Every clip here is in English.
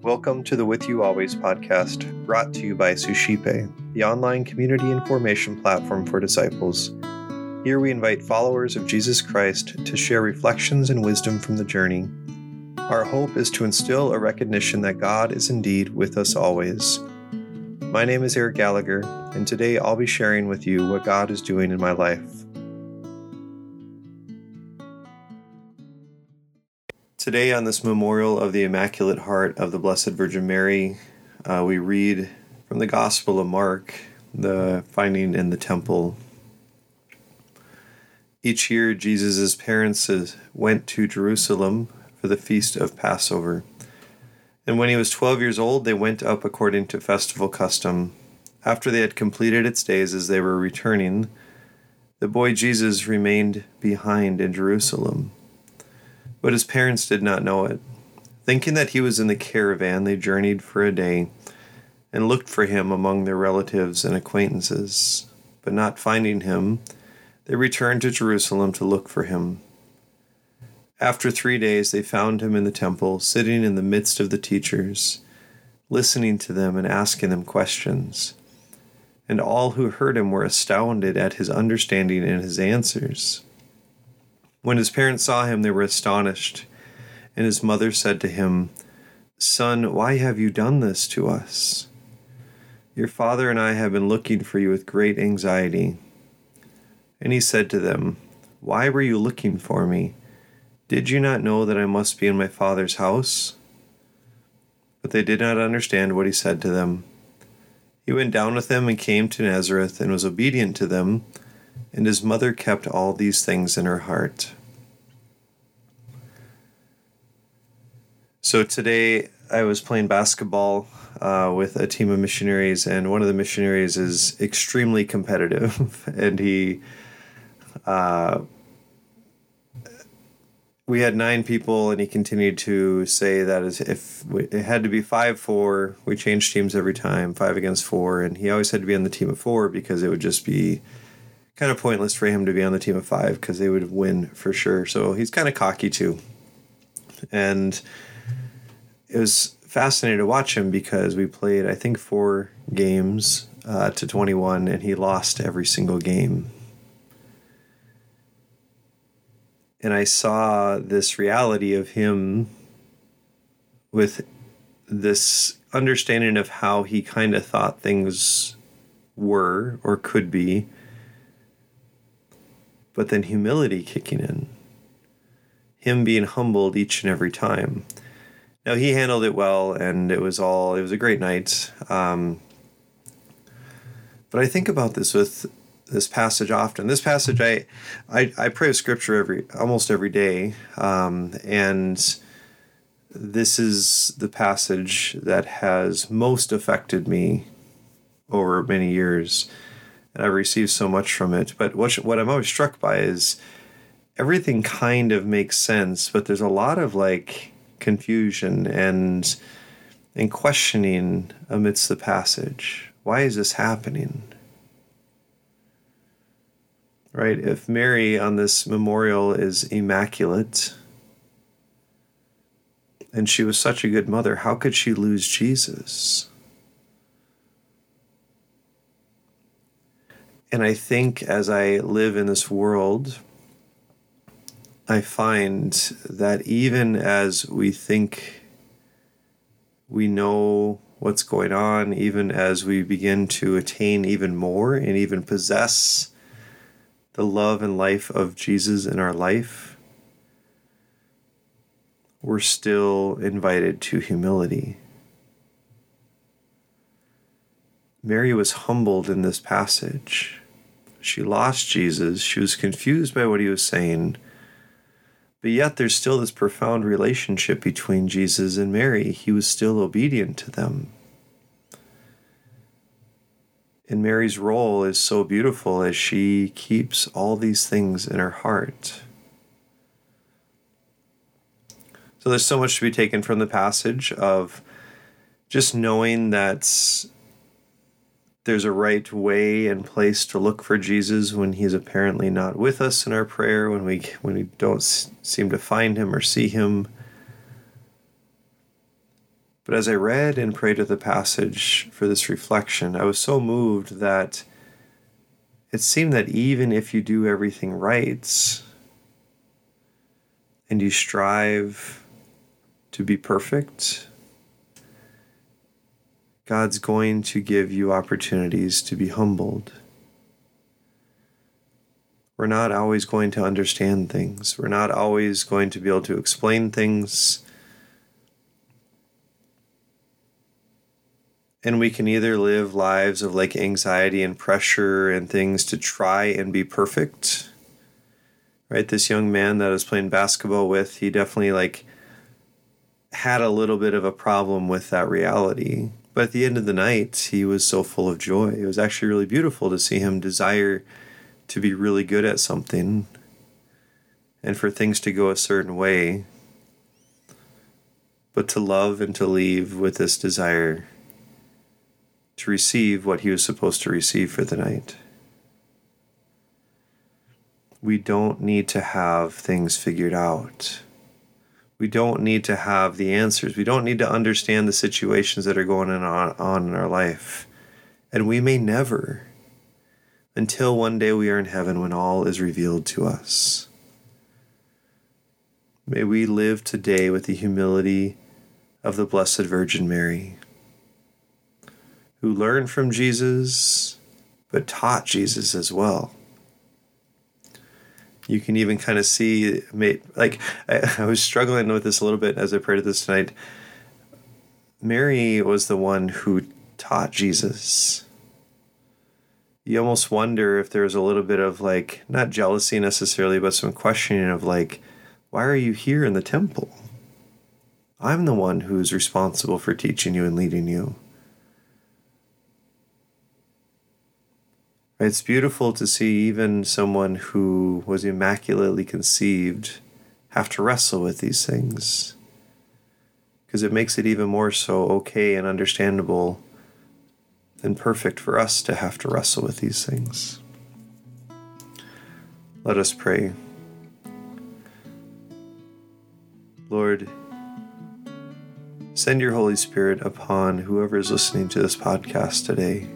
Welcome to the With You Always podcast, brought to you by Suscipe, the online community and formation platform for disciples. Here we invite followers of Jesus Christ to share reflections and wisdom from the journey. Our hope is to instill a recognition that God is indeed with us always. My name is Eric Gallagher, and today I'll be sharing with you what God is doing in my life. Today, on this memorial of the Immaculate Heart of the Blessed Virgin Mary, uh, we read from the Gospel of Mark, the finding in the temple. Each year, Jesus' parents went to Jerusalem for the feast of Passover. And when he was 12 years old, they went up according to festival custom. After they had completed its days as they were returning, the boy Jesus remained behind in Jerusalem but his parents did not know it. Thinking that he was in the caravan, they journeyed for a day and looked for him among their relatives and acquaintances. But not finding him, they returned to Jerusalem to look for him. After three days, they found him in the temple, sitting in the midst of the teachers, listening to them and asking them questions. And all who heard him were astounded at his understanding and his answers. When his parents saw him, they were astonished. And his mother said to him, Son, why have you done this to us? Your father and I have been looking for you with great anxiety. And he said to them, Why were you looking for me? Did you not know that I must be in my father's house? But they did not understand what he said to them. He went down with them and came to Nazareth and was obedient to them and his mother kept all these things in her heart. So today I was playing basketball uh, with a team of missionaries, and one of the missionaries is extremely competitive, and he. Uh, we had nine people, and he continued to say that if it had to be five four, we changed teams every time, five against four, and he always had to be on the team of four because it would just be kind of pointless for him to be on the team of five because they would win for sure. So he's kind of cocky too. And it was fascinating to watch him because we played, I think, four games uh, to 21, and he lost every single game. And I saw this reality of him with this understanding of how he kind of thought things were or could be but then humility kicking in. Him being humbled each and every time. Now he handled it well, and it was all it was a great night. Um, but I think about this with this passage often. This passage, I, I, I pray scripture every almost every day, um, and this is the passage that has most affected me over many years and I've received so much from it. But what what I'm always struck by is everything kind of makes sense, but there's a lot of like confusion and and questioning amidst the passage. Why is this happening? Right? If Mary on this memorial is immaculate and she was such a good mother, how could she lose Jesus? And I think as I live in this world, I find that even as we think we know what's going on, even as we begin to attain even more and even possess the love and life of Jesus in our life, we're still invited to humility. Mary was humbled in this passage. She lost Jesus. She was confused by what he was saying. But yet, there's still this profound relationship between Jesus and Mary. He was still obedient to them. And Mary's role is so beautiful as she keeps all these things in her heart. So, there's so much to be taken from the passage of just knowing that there's a right way and place to look for Jesus when he's apparently not with us in our prayer, when we when we don't seem to find him or see him. But as I read and prayed of the passage for this reflection, I was so moved that it seemed that even if you do everything right and you strive to be perfect, God's going to give you opportunities to be humbled. We're not always going to understand things. We're not always going to be able to explain things. And we can either live lives of like anxiety and pressure and things to try and be perfect. Right? This young man that I was playing basketball with, he definitely like had a little bit of a problem with that reality. But at the end of the night, he was so full of joy. It was actually really beautiful to see him desire to be really good at something and for things to go a certain way, but to love and to leave with this desire to receive what he was supposed to receive for the night. We don't need to have things figured out. We don't need to have the answers. We don't need to understand the situations that are going on, in our life. And we may never until one day we are in heaven when all is revealed to us. May we live today with the humility of the Blessed Virgin Mary, who learned from Jesus but taught Jesus as well. You can even kind of see, like, I, I was struggling with this a little bit as I prayed this tonight. Mary was the one who taught Jesus. You almost wonder if there's a little bit of like not jealousy necessarily but some questioning of like why are you here in the temple? I'm the one who's responsible for teaching you and leading you it's beautiful to see even someone who was immaculately conceived have to wrestle with these things because it makes it even more so okay and understandable and perfect for us to have to wrestle with these things. Let us pray. Lord, send your Holy Spirit upon whoever is listening to this podcast today.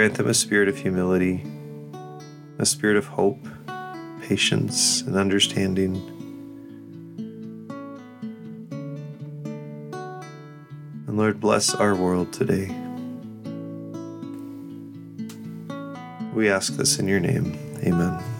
Grant them a spirit of humility, a spirit of hope, patience, and understanding And Lord, bless our world today. We ask this in your name. Amen.